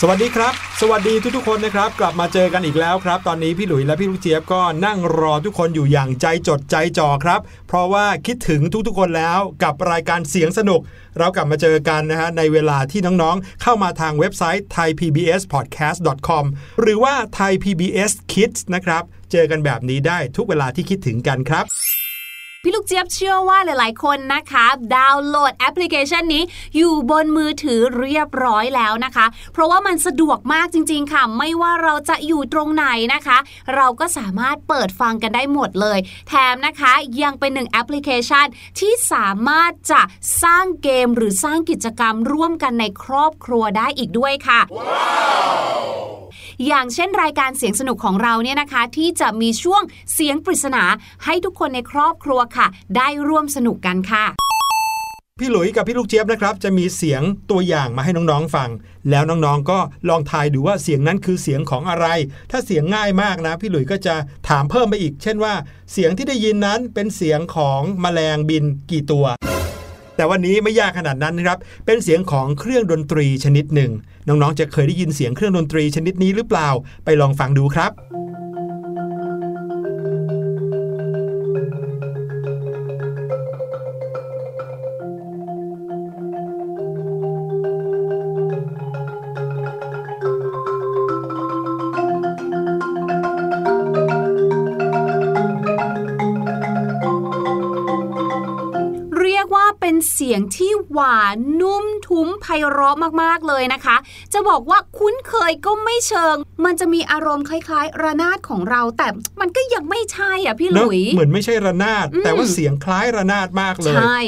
สวัสดีครับ สวัสดีทุกๆคนนะครับ กลับมาเจอกันอีกแล้วครับ ตอนนี้พี่หลุยและพี่ลูกเจี๊ยบก็นั่งรอทุกคนอยู่อย่างใจจดใจจ่อครับ เพราะว่าคิดถึงทุกๆคนแล้วกับรายการเสียงสนุก เรากลับมาเจอกันนะฮะในเวลาที่น้องๆ เข้ามาทางเว็บไซต์ thaipbspodcast.com หรือว่า Thai PBS Kids นะครับ เจอกันแบบนี้ได้ทุกเวลาที่คิดถึงกันครับ พี่ลูกเจี๊ยบเชื่อว่าหลาย ๆ คนนะคะ ดาวน์โหลดแอปพลิเคชันนี้อยู่บนมือถือเรียบร้อยแล้วนะคะ เพราะว่ามันสะดวกมากจริง ๆ ค่ะ ไม่ว่าเราจะอยู่ตรงไหนนะคะ เราก็สามารถเปิดฟังกันได้หมดเลย แถมนะคะยังเป็นหนึ่งแอปพลิเคชันที่สามารถจะสร้างเกมหรือสร้างกิจกรรมร่วมกันในครอบครัวได้อีกด้วยค่ะ อย่างเช่นรายการเสียงสนุกของเราเนี่ยนะคะ ที่จะมีช่วงเสียงปริศนาให้ทุกคนในครอบครัวค่ะ ได้ร่วมสนุกกันค่ะพี่หลุยกับพี่ลูกเจี๊ยบนะครับจะมีเสียงตัวอย่างมาให้น้องๆฟัง แล้วน้องๆก็ลองทายดูว่าเสียงนั้นคือเสียงของอะไร ถ้าเสียงง่ายมากนะ พี่หลุยก็จะถามเพิ่มไปอีก เช่นว่า เสียงที่ได้ยินนั้นเป็นเสียงของแมลงบินกี่ตัว แต่วันนี้ไม่ยากขนาดนั้นนะครับเป็นเสียงของเครื่องดนตรีชนิดหนึ่ง น้องๆ จะเคยได้ยินเสียงเครื่องดนตรีชนิดนี้หรือเปล่า ไปลองฟังดูครับ ไพเราะมากๆเลยนะคะ จะบอกว่าคุ้นเคยก็ไม่เชิง มันจะมีอารมณ์คล้ายๆ ระนาดของเรา แต่มันก็ยังไม่ใช่อะพี่หเนอะลุยเหมือนไม่ใช่ระนาดอืมแต่ว่าเสียงคล้ายระนาดมากเลยใช่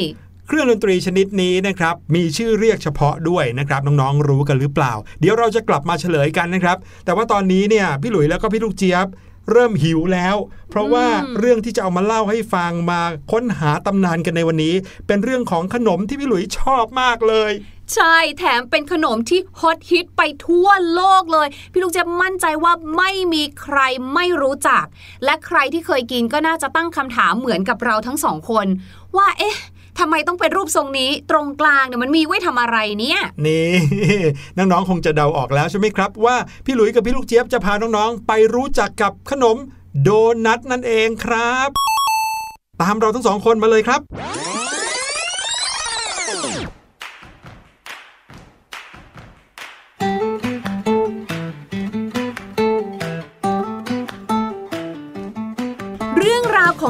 เครื่องดนตรีชนิดนี้นะครับมีชื่อเรียกเฉพาะด้วยนะครับน้องๆรู้กันหรือเปล่า เดี๋ยวเราจะกลับมาเฉลยกันนะครับ แต่ว่าตอนนี้เนี่ยพี่หลุยแล้วก็พี่ลูกเจี๊ยบเริ่มหิวแล้ว เพราะว่าอืมเรื่องที่จะเอามาเล่าให้ฟังมาค้นหาตำนานกันในวันนี้ เป็นเรื่องของขนมที่พี่หลุยชอบมากเลย ใช่แถมเป็นขนมที่ฮอตฮิตไปทั่วโลกเลย พี่ลูกเจะมั่นใจว่าไม่มีใครไม่รู้จัก และใครที่เคยกินก็น่าจะตั้งคำถามเหมือนกับเราทั้งสองคน ว่าเอ๊ะทำไมต้องเป็นรูปทรงนี้ตรงกลางเนี่ยมันมีไว้ทำอะไรเนี่ยนี่ น้องๆคงจะเดาออกแล้วใช่ไหมครับ ว่าพี่หลุยกับพี่ลูกเจี๊ยบจะพาน้องๆ ไปรู้จักกับขนมโดนัทนั่นเองครับ ตามเราทั้งสองคนมาเลยครับ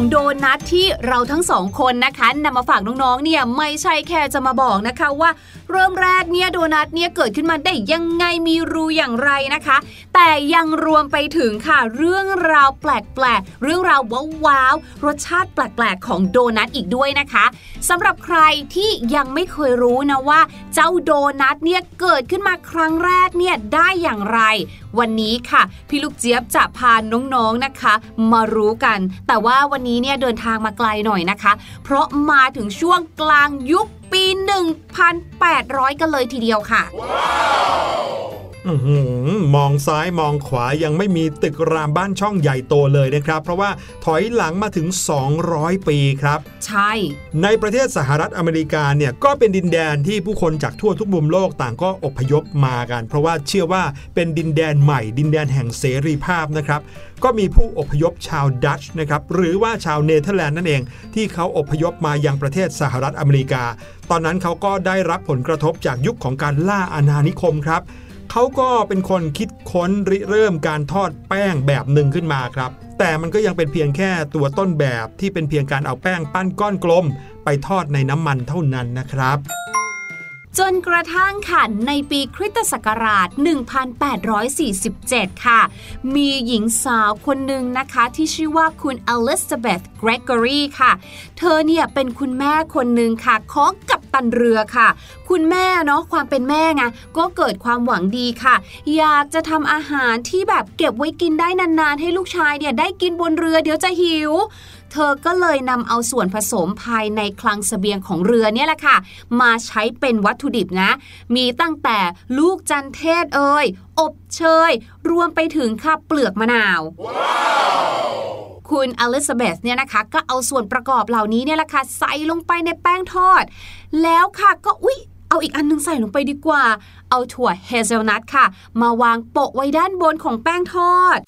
ของโดนัทที่เราทั้งสองคนนะคะนำมาฝากน้องๆเนี่ยไม่ใช่แค่จะมาบอกนะคะว่า เริ่มแรกเนี่ยโดนัทเนี่ยเกิดขึ้นมาได้ยังไงมีรูอย่างไรนะคะ แต่ยังรวมไปถึงค่ะเรื่องราวแปลกๆ เรื่องราวว้าวๆรสชาติแปลกๆ ของโดนัทอีกด้วยนะคะสำหรับใครที่ยังไม่เคยรู้นะว่า เจ้าโดนัทเนี่ยเกิดขึ้นมาครั้งแรกเนี่ยได้อย่างไร วันนี้ค่ะ พี่ลูกเจี๊ยบจะพาน้องๆนะคะ มารู้กัน แต่ว่าวันนี้เนี่ยเดินทางมาไกลหน่อยนะคะ เพราะมาถึงช่วงกลางยุค ปี 1,800 กันเลยทีเดียวค่ะ wow! มองซ้ายมองขวายังไม่มีตึกรามบ้านช่องใหญ่โตเลยนะครับ เพราะว่าถอยหลังมาถึง 200 ปีครับ ใช่ ในประเทศสหรัฐอเมริกาเนี่ยก็เป็นดินแดนที่ผู้คนจากทั่วทุกมุมโลกต่างก็อพยพมากัน เพราะว่าเชื่อว่าเป็นดินแดนใหม่ ดินแดนแห่งเสรีภาพนะครับก็มีผู้อพยพชาวดัตช์นะครับหรือว่าชาวเนเธอร์แลนด์นั่นเอง ที่เขาอพยพมายังประเทศสหรัฐอเมริกา ตอนนั้นเขาก็ได้รับผลกระทบจากยุคของการล่าอาณานิคมครับ เขาก็เป็นคนคิดค้นริเริ่มการทอดแป้งแบบหนึ่งขึ้นมาครับ แต่มันก็ยังเป็นเพียงแค่ตัวต้นแบบที่เป็นเพียงการเอาแป้งปั้นก้อนกลม ไปทอดในน้ำมันเท่านั้นนะครับ จนกระทั่งค่ะในปีคริสตศักราช 1847 ค่ะ มีหญิงสาวคนหนึ่งนะคะที่ชื่อว่าคุณอลิซาเบธเกรกอรีค่ะ เธอเนี่ยเป็นคุณแม่คนหนึ่งค่ะของกัปตันเรือค่ะ คุณแม่เนาะความเป็นแม่ไงก็เกิดความหวังดีค่ะ อยากจะทำอาหารที่แบบเก็บไว้กินได้นานๆ ให้ลูกชายเนี่ยได้กินบนเรือเดี๋ยวจะหิว เธอก็เลยนำเอาส่วนผสมภายในคลังเสบียงของเรือเนี่ยแหละค่ะ มาใช้เป็นวัตถุดิบนะ มีตั้งแต่ลูกจันเทศเอ่ยอบเชย รวมไปถึงค่ะเปลือกมะนาวคุณอลิซาเบธเนี่ยนะคะ ก็เอาส่วนประกอบเหล่านี้เนี่ยแหละค่ะใส่ลงไปในแป้งทอด แล้วค่ะก็อุ๊ยเอาอีกอันนึงใส่ลงไปดีกว่า เอาถั่วเฮเซลนัทค่ะ มาวางโปะไว้ด้านบนของแป้งทอด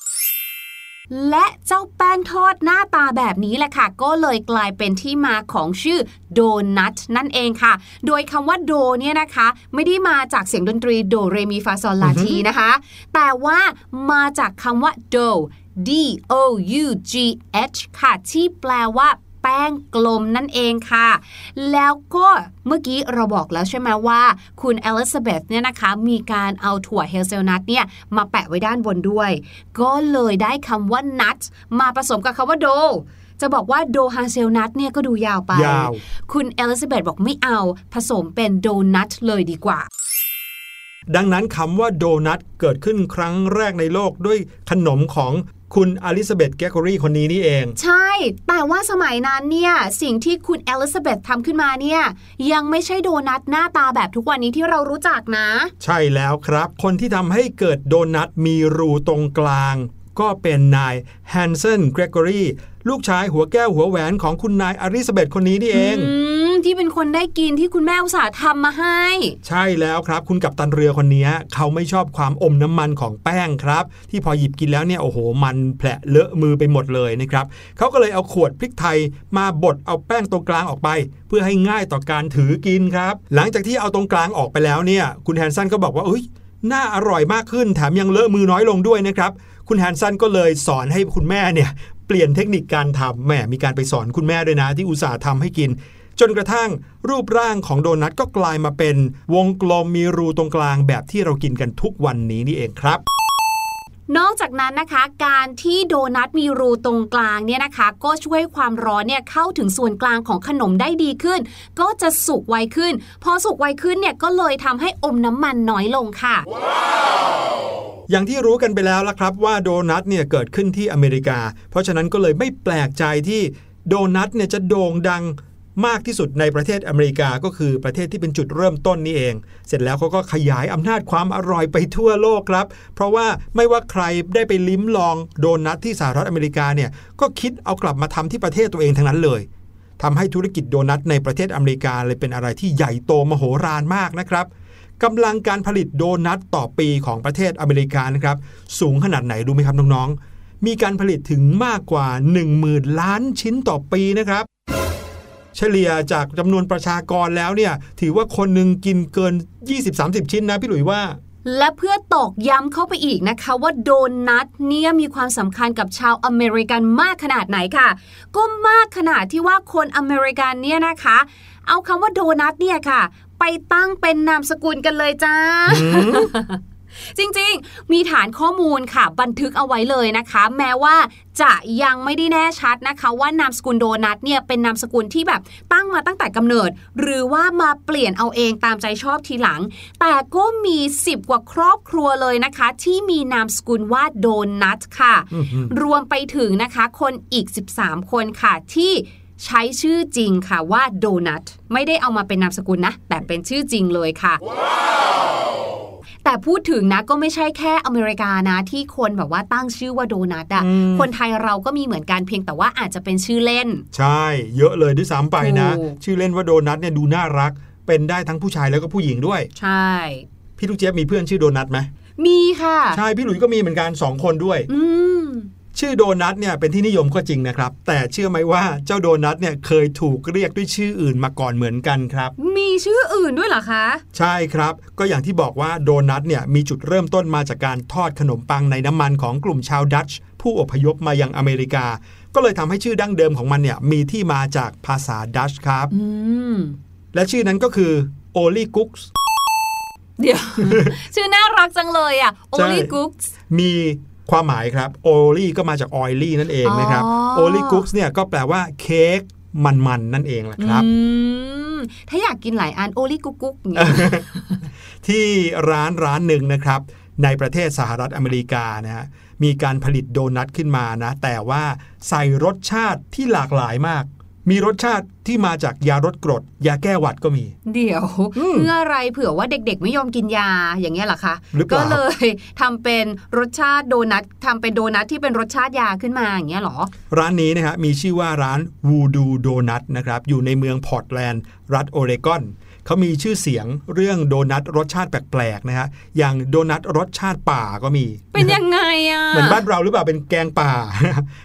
และเจ้าแป้งทอดหน้าตาแบบนี้แหละค่ะ ก็เลยกลายเป็นที่มาของชื่อโดนัทนั่นเองค่ะ โดยคำว่าโดเนี่ยนะคะ ไม่ได้มาจากเสียงดนตรีโดเรมีฟาซอลลาทีนะคะ แต่ว่ามาจากคำว่าโด D O U G H ค่ะ ที่แปลว่า แป้งกลมนั่นเองค่ะ แล้วก็เมื่อกี้เราบอกแล้วใช่ไหมว่า คุณเอลิซาเบธเนี่ยนะคะ มีการเอาถั่ว hazelnut เนี่ยมาแปะไว้ด้านบนด้วย ก็เลยได้คำว่า nut มาผสมกับคำว่า dough จะบอกว่า dough hazelnut เนี่ยก็ดูยาวไปยาวคุณเอลิซาเบธบอกไม่เอาผสมเป็นโดนัทเลยดีกว่า ดังนั้นคำว่าโดนัทเกิดขึ้นครั้งแรกในโลกด้วยขนมของ คุณอลิซาเบธเกรกอรีคนนี้นี่เอง ใช่ แต่ว่าสมัยนั้นเนี่ยสิ่งที่คุณเอลิซาเบธทำขึ้นมาเนี่ยยังไม่ใช่โดนัทหน้าตาแบบทุกวันนี้ที่เรารู้จักนะ ใช่แล้วครับ คนที่ทำให้เกิดโดนัทมีรูตรงกลาง ก็เป็นนายแฮนเซนเกรกอรีลูกชายหัวแก้วหัวแหวนของคุณนายอลิซาเบธคนนี้นี่เองอืมที่เป็นคนได้กินที่คุณแม่อุตส่าห์ทำมาให้ ใช่แล้วครับ คุณกัปตันเรือคนนี้เขาไม่ชอบความอมน้ำมันของแป้งครับ ที่พอหยิบกินแล้วเนี่ยโอ้โห มันแผลเลอะมือไปหมดเลยนะครับเขาก็เลยเอาขวดพริกไทยมาบดเอาแป้งตรงกลางออกไป เพื่อให้ง่ายต่อการถือกินครับ หลังจากที่เอาตรงกลางออกไปแล้วเนี่ย คุณแฮนสันก็บอกว่าเอ้ยน่าอร่อยมากขึ้นแถมยังเลอะมือน้อยลงด้วยนะครับ คุณแฮนสันก็เลยสอนให้คุณแม่เนี่ยเปลี่ยนเทคนิคการทำแหมมีการไปสอนคุณแม่ด้วยนะ ที่อุตส่าห์ทำให้กิน จนกระทั่งรูปร่างของโดนัทก็กลายมาเป็นวงกลมมีรูตรงกลางแบบที่เรากินกันทุกวันนี้นี่เองครับนอกจากนั้นนะคะ การที่โดนัทมีรูตรงกลางเนี่ยนะคะ ก็ช่วยความร้อนเนี่ยเข้าถึงส่วนกลางของขนมได้ดีขึ้น ก็จะสุกไวขึ้น พอสุกไวขึ้นเนี่ยก็เลยทำให้อมน้ำมันน้อยลงค่ะ อย่างที่รู้กันไปแล้วละครับว่าโดนัทเนี่ยเกิดขึ้นที่อเมริกา เพราะฉะนั้นก็เลยไม่แปลกใจที่โดนัทเนี่ยจะโด่งดังมากที่สุดในประเทศอเมริกาก็คือประเทศที่เป็นจุดเริ่มต้นนี่เอง เสร็จแล้วเขาก็ขยายอำนาจความอร่อยไปทั่วโลกครับ เพราะว่าไม่ว่าใครได้ไปลิ้มลองโดนัทที่สหรัฐอเมริกาเนี่ยก็คิดเอากลับมาทำที่ประเทศตัวเองทั้งนั้นเลยทำให้ธุรกิจโดนัทในประเทศอเมริกาเลยเป็นอะไรที่ใหญ่โตมโหฬารมากนะครับ กำลังการผลิตโดนัทต่อปีของประเทศอเมริกานะครับสูงขนาดไหนรู้ไหมครับน้องๆ มีการผลิตถึงมากกว่า 10,000 ล้านชิ้นต่อปีนะครับ เฉลี่ยจากจำนวนประชากรแล้วเนี่ยถือว่าคนหนึ่งกินเกิน 20-30 ชิ้นนะพี่หลุยว่าและเพื่อตอกย้ำเข้าไปอีกนะคะว่าโดนัทเนี่ยมีความสำคัญกับชาวอเมริกันมากขนาดไหนค่ะ ก็มากขนาดที่ว่าคนอเมริกันเนี่ยนะคะ เอาคำว่าโดนัทเนี่ยค่ะ ไปตั้งเป็นนามสกุลกันเลยจ้าจริงๆ มีฐานข้อมูลค่ะ บันทึกเอาไว้เลยนะคะ แม้ว่าจะยังไม่ได้แน่ชัดนะคะ ว่านามสกุลโดนัทเนี่ยเป็นนามสกุลที่แบบตั้งมาตั้งแต่กำเนิด หรือว่ามาเปลี่ยนเอาเองตามใจชอบทีหลัง แต่ก็มี 10 กว่าครอบครัวเลยนะคะ ที่มีนามสกุลว่าโดนัทค่ะ รวมไปถึงนะคะ คนอีก 13 คนค่ะที่ ใช้ชื่อจริงค่ะว่าโดนัทไม่ได้เอามาเป็นนามสกุลนะ แต่เป็นชื่อจริงเลยค่ะแต่พูดถึงนะก็ไม่ใช่แค่อเมริกานะ ที่คนแบบว่าตั้งชื่อว่าโดนัทอะอืมคนไทยเราก็มีเหมือนกันเพียงแต่ว่าอาจจะเป็นชื่อเล่น ใช่ เยอะเลยด้วยซ้ำไปนะถูกชื่อเล่นว่าโดนัทเนี่ยดูน่ารัก เป็นได้ทั้งผู้ชายแล้วก็ผู้หญิงด้วย ใช่ พี่ลูกเจี๊ยบมีเพื่อนชื่อโดนัทไหมมีค่ะ ใช่พี่หลุยก็มีเหมือนกันสองคนด้วย อืม ชื่อโดนัทเนี่ยเป็นที่นิยมก็จริงนะครับ แต่เชื่อไหมว่าเจ้าโดนัทเนี่ยเคยถูกเรียกด้วยชื่ออื่นมาก่อนเหมือนกันครับ มีชื่ออื่นด้วยเหรอคะ ใช่ครับ ก็อย่างที่บอกว่าโดนัทเนี่ยมีจุดเริ่มต้นมาจากการทอดขนมปังในน้ำมันของกลุ่มชาวดัตช์ผู้อพยพมายังอเมริกา ก็เลยทำให้ชื่อดั้งเดิมของมันเนี่ยมีที่มาจากภาษาดัตช์ครับอืมและชื่อนั้นก็คือโอลี่กุ๊กเดี๋ยว ชื่อน่ารักจังเลยอะใช่ Only Cooks มี ความหมายครับโอลี่ก็มาจากออยลี่นั่นเองนะครับอ๋อโอลี่กุ๊กเนี่ยก็แปลว่าเค้กมันๆนั่นเองแหละครับอืมถ้าอยากกินหลายอันโอลี่กุ๊กกุ๊กอย่างเงี้ยที่ร้านร้านหนึ่งนะครับ ในประเทศสหรัฐอเมริกานะฮะมีการผลิตโดนัทขึ้นมานะ แต่ว่าใส่รสชาติที่หลากหลายมาก มีรสชาติที่มาจากยาลดกรด ยาแก้หวัดก็มี เดี๋ยวอืมเพื่ออะไรเผื่อว่าเด็กๆ ไม่ยอมกินยาอย่างเงี้ยเหรอคะหรือเปก็ล่าเลยทำเป็นรสชาติโดนัททำเป็นโดนัทที่เป็นรสชาติยาขึ้นมาอย่างเงี้ยเหรอ ร้านนี้นะฮะมีชื่อว่าร้าน Voodoo Donut นะครับอยู่ในเมืองพอร์ตแลนด์รัฐโอเรกอน เขามีชื่อเสียงเรื่องโดนัทรสชาติแปลกๆนะฮะอย่างโดนัทรสชาติป่าก็มี เป็นยังไงอะเหมือนบ้านเราหรือเปล่าเป็นแกงป่า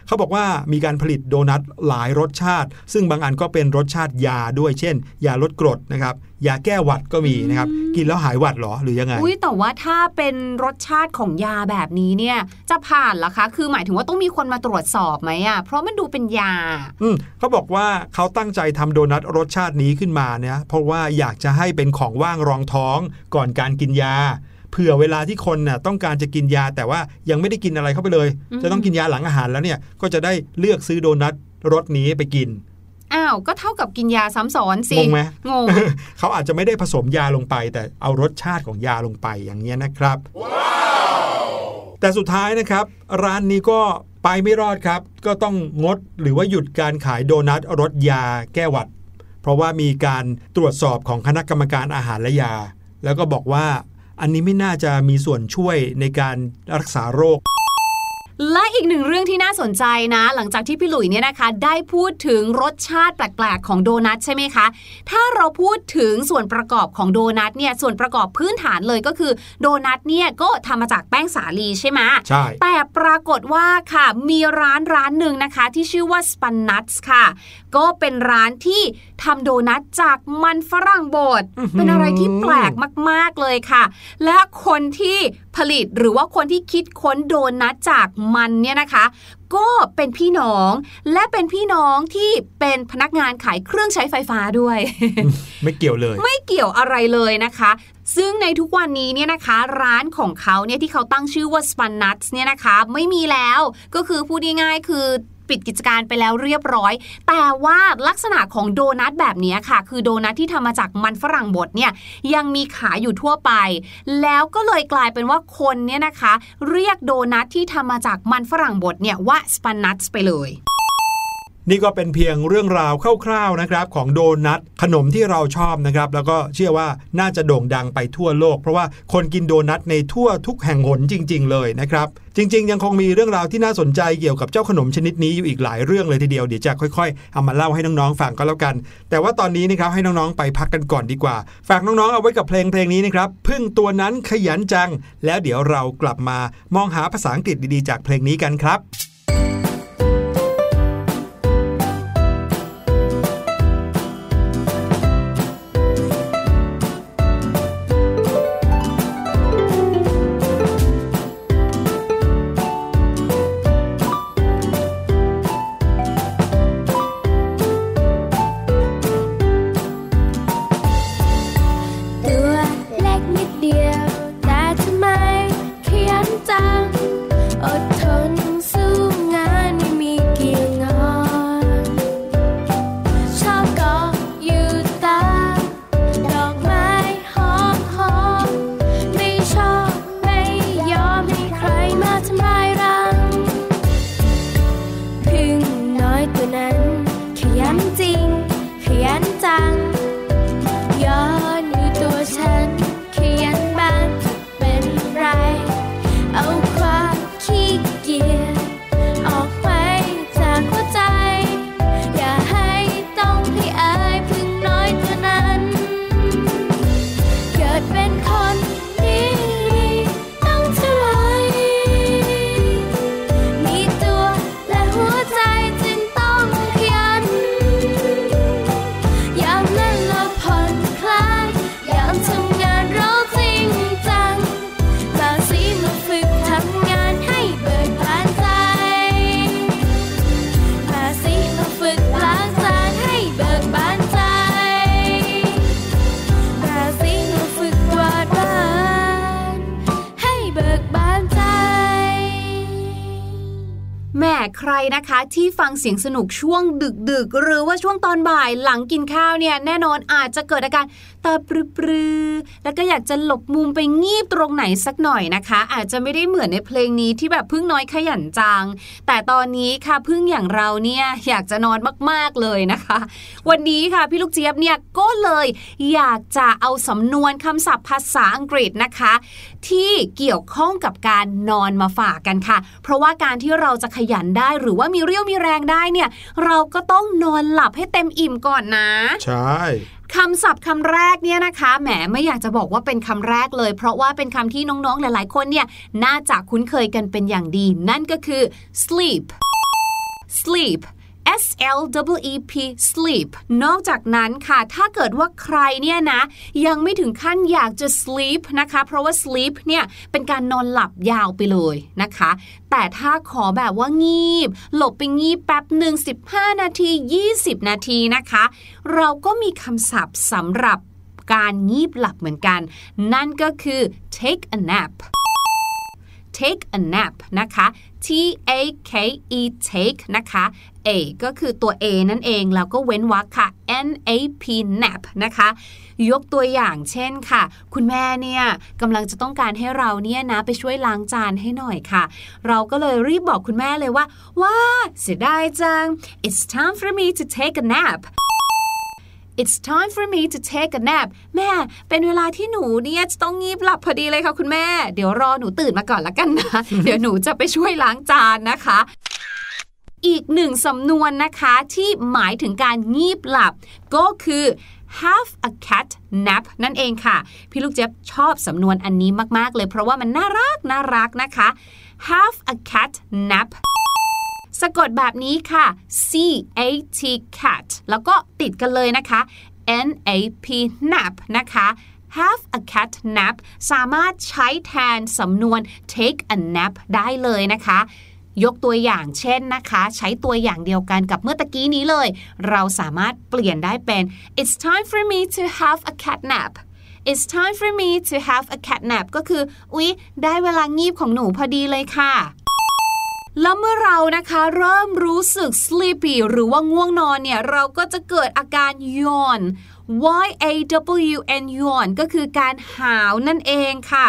เขาบอกว่ามีการผลิตโดนัทหลายรสชาติ ซึ่งบางอันก็เป็นรสชาติยาด้วยเช่น ยาลดกรดนะครับ ยาแก้หวัดก็มีนะครับ กินแล้วหายหวัดเหรอหรือยังไงอุ้ยแต่ว่าถ้าเป็นรสชาติของยาแบบนี้เนี่ยจะผ่านเหรอคะ คือหมายถึงว่าต้องมีคนมาตรวจสอบไหมอะเพราะมันดูเป็นยา อืมเขาบอกว่าเขาตั้งใจทำโดนัทรสชาตินี้ขึ้นมาเนี่ยเพราะว่าอยากจะให้เป็นของว่างรองท้องก่อนการกินยาเผื่อเวลาที่คนน่ะต้องการจะกินยาแต่ว่ายังไม่ได้กินอะไรเข้าไปเลยอืมจะต้องกินยาหลังอาหารแล้วเนี่ยก็จะได้เลือกซื้อโดนัทรสนี้ไปกิน อ้าวก็เท่ากับกินยาซ้ำซ้อนสิ งงไหมงง เขาอาจจะไม่ได้ผสมยาลงไป แต่เอารสชาติของยาลงไปอย่างนี้ยนะครับ แต่สุดท้ายนะครับ ร้านนี้ก็ไปไม่รอดครับ ก็ต้องงดหรือว่าหยุดการขายโดนัทรสยาแก้หวัด เพราะว่ามีการตรวจสอบของคณะกรรมการอาหารและยา แล้วก็บอกว่าอันนี้ไม่น่าจะมีส่วนช่วยในการรักษาโรค และอีกหนึ่งเรื่องที่น่าสนใจนะ หลังจากที่พี่หลุยเนี่ยนะคะ ได้พูดถึงรสชาติแปลกๆของโดนัทใช่ไหมคะ ถ้าเราพูดถึงส่วนประกอบของโดนัทเนี่ยส่วนประกอบพื้นฐานเลยก็คือโดนัทเนี่ยก็ทำมาจากแป้งสาลีใช่ไหมใช่แต่ปรากฏว่าค่ะมีร้านร้านหนึ่งนะคะ ที่ชื่อว่า Spun Nuts ค่ะ ก็เป็นร้านที่ทำโดนัทจากมันฝรั่งบดอื้อหือเป็นอะไรที่แปลกมาก ๆเลยค่ะ และคนที่ ผลิตหรือว่าคนที่คิดค้นโดนัทจากมันเนี่ยนะคะ ก็เป็นพี่น้องและเป็นพี่น้องที่เป็นพนักงานขายเครื่องใช้ไฟฟ้าด้วย ไม่เกี่ยวเลย ไม่เกี่ยวอะไรเลยนะคะ ซึ่งในทุกวันนี้เนี่ยนะคะ ร้านของเขาเนี่ยที่เขาตั้งชื่อว่า Spun Nuts เนี่ยนะคะ ไม่มีแล้วก็คือพูดง่ายๆคือ ปิดกิจการไปแล้วเรียบร้อย แต่ว่าลักษณะของโดนัทแบบนี้ค่ะ คือโดนัทที่ทำมาจากมันฝรั่งบดเนี่ยยังมีขายอยู่ทั่วไป แล้วก็เลยกลายเป็นว่าคนเนี่ยนะคะ เรียกโดนัทที่ทำมาจากมันฝรั่งบดเนี่ยว่าสปันนัทไปเลย นี่ก็เป็นเพียงเรื่องราวคร่าวๆนะครับของโดนัทขนมที่เราชอบนะครับ แล้วก็เชื่อว่าน่าจะโด่งดังไปทั่วโลก เพราะว่าคนกินโดนัทในทั่วทุกแห่งหนจริง ๆ เลยนะครับจริง ๆ ยังคงมีเรื่องราวที่น่าสนใจเกี่ยวกับเจ้าขนมชนิดนี้อยู่อีกหลายเรื่องเลยทีเดียวเดี๋ยวจะค่อยๆเอามาเล่าให้น้องๆฟังก็แล้วกัน แต่ว่าตอนนี้นะครับให้น้องๆไปพักกันก่อนดีกว่า ฝากน้องๆเอาไว้กับเพลงเพลงนี้นะครับพึ่งตัวนั้นขยันจัง แล้วเดี๋ยวเรากลับมามองหาภาษาอังกฤษดีๆ จากเพลงนี้กันครับ นะคะที่ฟังเสียงสนุกช่วงดึกๆ หรือว่าช่วงตอนบ่ายหลังกินข้าวเนี่ยแน่นอนอาจจะเกิดอาการ ตาปรือๆแล้วก็อยากจะหลบมุมไปงีบตรงไหนสักหน่อยนะคะ อาจจะไม่ได้เหมือนในเพลงนี้ที่แบบพึ่งน้อยขยันจัง แต่ตอนนี้ค่ะพึ่งอย่างเราเนี่ยอยากจะนอนมากๆเลยนะคะ วันนี้ค่ะพี่ลูกเจี๊ยบเนี่ยก็เลยอยากจะเอาสำนวนคำศัพท์ภาษาอังกฤษนะคะ ที่เกี่ยวข้องกับการนอนมาฝากกันค่ะ เพราะว่าการที่เราจะขยันได้หรือว่ามีเรี่ยวมีแรงได้เนี่ย เราก็ต้องนอนหลับให้เต็มอิ่มก่อนนะ ใช่ คำศัพท์คำแรกเนี่ยนะคะแหมไม่อยากจะบอกว่าเป็นคำแรกเลย เพราะว่าเป็นคำที่น้องๆหลาย ๆ คนเนี่ยน่าจะคุ้นเคยกันเป็นอย่างดี นั่นก็คือ sleep sleep S L W E P sleep นอกจากนั้นค่ะ ถ้าเกิดว่าใครเนี่ยนะ ยังไม่ถึงขั้นอยากจะ sleep นะคะ เพราะว่า sleep เนี่ย เป็นการนอนหลับยาวไปเลยนะคะ แต่ถ้าขอแบบว่างีบ หลบไปงีบแป๊บหนึ่ง15 นาที 20 นาทีนะคะ เราก็มีคำศัพท์สำหรับการงีบหลับเหมือนกัน นั่นก็คือ take a nap take a nap นะคะ T A K E take นะคะ A ก็คือตัว A นั่นเอง แล้วก็เว้นวรรคค่ะ N A P nap นะคะ ยกตัวอย่างเช่นค่ะ คุณแม่เนี่ยกำลังจะต้องการให้เราเนี่ยนะไปช่วยล้างจานให้หน่อยค่ะ เราก็เลยรีบบอกคุณแม่เลยว่าว้าเสียดายจัง it's time for me to take a nap It's time for me to take a nap แม่ เป็นเวลาที่หนูเนี่ยจะต้องงีบหลับพอดีเลยค่ะคุณแม่ เดี๋ยวรอหนูตื่นมาก่อนละกันนะ เดี๋ยวหนูจะไปช่วยล้างจานนะคะ อีกหนึ่งสำนวนนะคะที่หมายถึงการงีบหลับ ก็คือ have a cat nap นั่นเองค่ะ พี่ลูกเจี๊ยบชอบสำนวนอันนี้มาก ๆ เลย เพราะว่ามันน่ารักน่ารักนะคะ have a cat nap สะกดแบบนี้ค่ะ C A T cat แล้วก็ติดกันเลยนะคะ N A P nap นะคะ have a cat nap สามารถใช้แทนสำนวน take a nap ได้เลยนะคะ ยกตัวอย่างเช่นนะคะ ใช้ตัวอย่างเดียวกันกับเมื่อตะกี้นี้เลย เราสามารถเปลี่ยนได้เป็น it's time for me to have a cat nap it's time for me to have a cat nap ก็คือ อุ๊ย ได้เวลางีบของหนูพอดีเลยค่ะ แล้วเมื่อเรานะคะเริ่มรู้สึก sleepy หรือว่าง่วงนอนเนี่ย เราก็จะเกิดอาการยอน y a w n ยอนก็คือการหาวนั่นเองค่ะ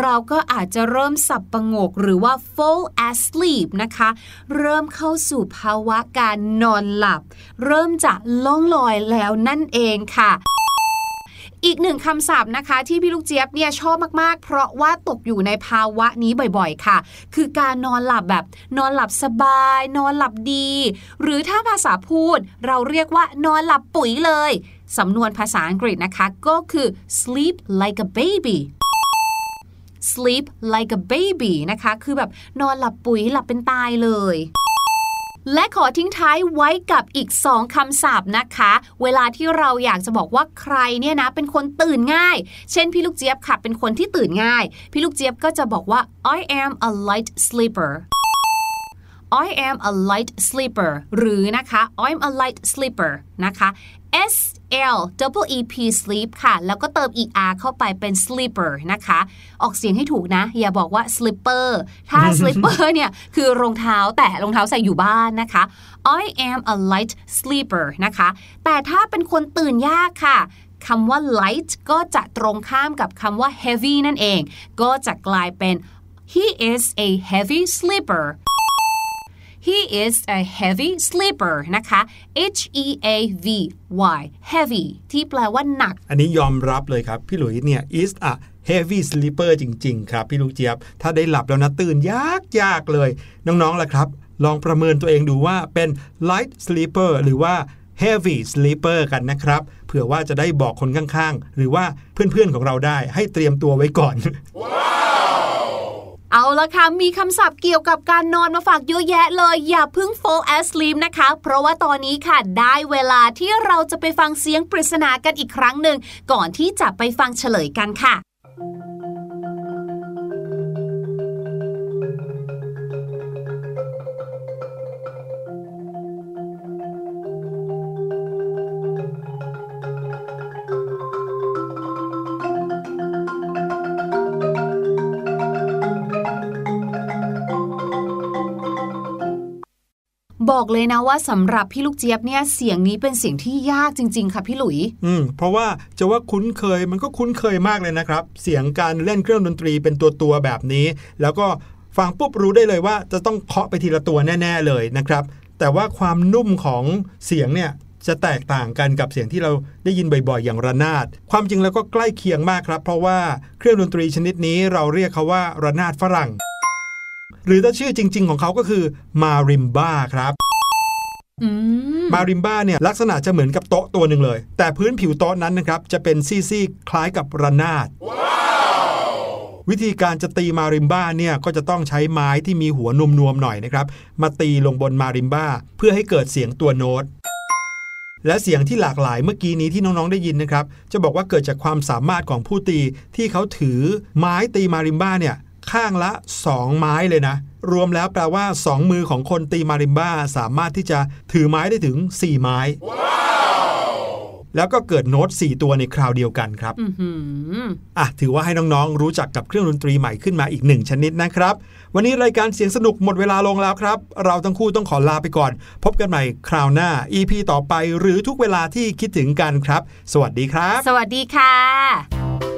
เราก็อาจจะเริ่มสับประงกหรือว่า fall asleep นะคะ เริ่มเข้าสู่ภาวะการนอนหลับ เริ่มจะล่องลอยแล้วนั่นเองค่ะ อีกหนึ่งคำศัพท์นะคะ ที่พี่ลูกเจี๊ยบเนี่ยชอบมากๆ เพราะว่าตกอยู่ในภาวะนี้บ่อยๆ ค่ะ คือการนอนหลับแบบนอนหลับสบาย นอนหลับดี หรือถ้าภาษาพูด เราเรียกว่านอนหลับปุ๋ยเลย สำนวนภาษาอังกฤษนะคะ ก็คือ sleep like a baby sleep like a baby นะคะ คือแบบนอนหลับปุ๋ยหลับเป็นตายเลย และขอทิ้งท้ายไว้กับอีก 2คำศัพท์นะคะ เวลาที่เราอยากจะบอกว่าใครเนี่ยนะ เป็นคนตื่นง่าย เช่นพี่ลูกเจี๊ยบค่ะ เป็นคนที่ตื่นง่าย พี่ลูกเจี๊ยบก็จะบอกว่า I am a light sleeper I am a light sleeper หรือนะคะ I'm a light sleeper นะคะ S L W E P sleep ค่ะ แล้วก็เติม er เข้าไปเป็น sleeper นะคะ ออกเสียงให้ถูกนะ อย่าบอกว่า slipper ถ้า slipper เนี่ยคือรองเท้าแต่รองเท้าใส่อยู่บ้านนะคะ I am a light sleeper นะคะ แต่ถ้าเป็นคนตื่นยากค่ะคำว่า light ก็จะตรงข้ามกับคำว่า heavy นั่นเอง ก็จะกลายเป็น he is a heavy sleeper He is a heavy sleeper นะคะ H E A V Y heavy ที่แปลว่าหนัก อันนี้ยอมรับเลยครับ พี่หลุยเนี่ย is a heavy sleeper จริง ๆ ครับ พี่ลูกเจี๊ยบ ถ้าได้หลับแล้วนะตื่นยากยากเลย น้องๆล่ะครับ ลองประเมินตัวเองดูว่าเป็น light sleeper หรือว่า heavy sleeper กันนะครับ เผื่อว่าจะได้บอกคนข้างๆ หรือว่าเพื่อนๆของเราได้ให้เตรียมตัวไว้ก่อน เอาละค่ะ มีคำศัพท์เกี่ยวกับการนอนมาฝากเยอะแยะเลย อย่าเพิ่ง fall asleep นะคะ เพราะว่าตอนนี้ค่ะ ได้เวลาที่เราจะไปฟังเสียงปริศนากันอีกครั้งหนึ่ง ก่อนที่จะไปฟังเฉลยกันค่ะ บอกเลยนะว่าสำหรับพี่ลูกเจี๊ยบเนี่ยเสียงนี้เป็นเสียงที่ยากจริง ๆ ค่ะพี่หลุย อืมเพราะว่าจะว่าคุ้นเคยมันก็คุ้นเคยมากเลยนะครับ เสียงการเล่นเครื่องดนตรีเป็นตัวตัวแบบนี้ แล้วก็ฟังปุ๊บรู้ได้เลยว่าจะต้องเคาะไปทีละตัวแน่ ๆเลยนะครับ แต่ว่าความนุ่มของเสียงเนี่ยจะแตกต่างกันกับเสียงที่เราได้ยินบ่อยๆ อย่างระนาด ความจริงแล้วก็ใกล้เคียงมากครับ เพราะว่าเครื่องดนตรีชนิดนี้เราเรียกเขาว่าระนาดฝรั่ง หรือถ้าชื่อจริง ๆ ของเขาก็คือมาริมบ้าครับอืมมาริมบ้าเนี่ยลักษณะจะเหมือนกับโต๊ะตัวหนึ่งเลย แต่พื้นผิวโต๊ะนั้นนะครับจะเป็นซี่ๆคล้ายกับระนาด วิธีการจะตีมาริมบ้าเนี่ยก็จะต้องใช้ไม้ที่มีหัวนวมๆหน่อยนะครับ มาตีลงบนมาริมบ้า เพื่อให้เกิดเสียงตัวโน้ตและเสียงที่หลากหลายเมื่อกี้นี้ที่น้อง ๆ ได้ยินนะครับ จะบอกว่าเกิดจากความสามารถของผู้ตีที่เขาถือไม้ตีมาริมบ้าเนี่ย ข้างละ 2 ไม้เลยนะ รวมแล้วแปลว่า 2 มือของคนตีมาริมบ้าสามารถที่จะถือไม้ได้ถึง 4 ไม้แล้วก็เกิดโน้ต 4 ตัวในคราวเดียวกันครับอือหืออะถือว่าให้น้องๆ รู้จักกับเครื่องดนตรีใหม่ขึ้นมาอีกหนึ่งชนิดนะครับ วันนี้รายการเสียงสนุกหมดเวลาลงแล้วครับ เราทั้งคู่ต้องขอลาไปก่อน พบกันใหม่คราวหน้า EP ต่อไปหรือทุกเวลาที่คิดถึงกันครับ สวัสดีครับ สวัสดีค่ะ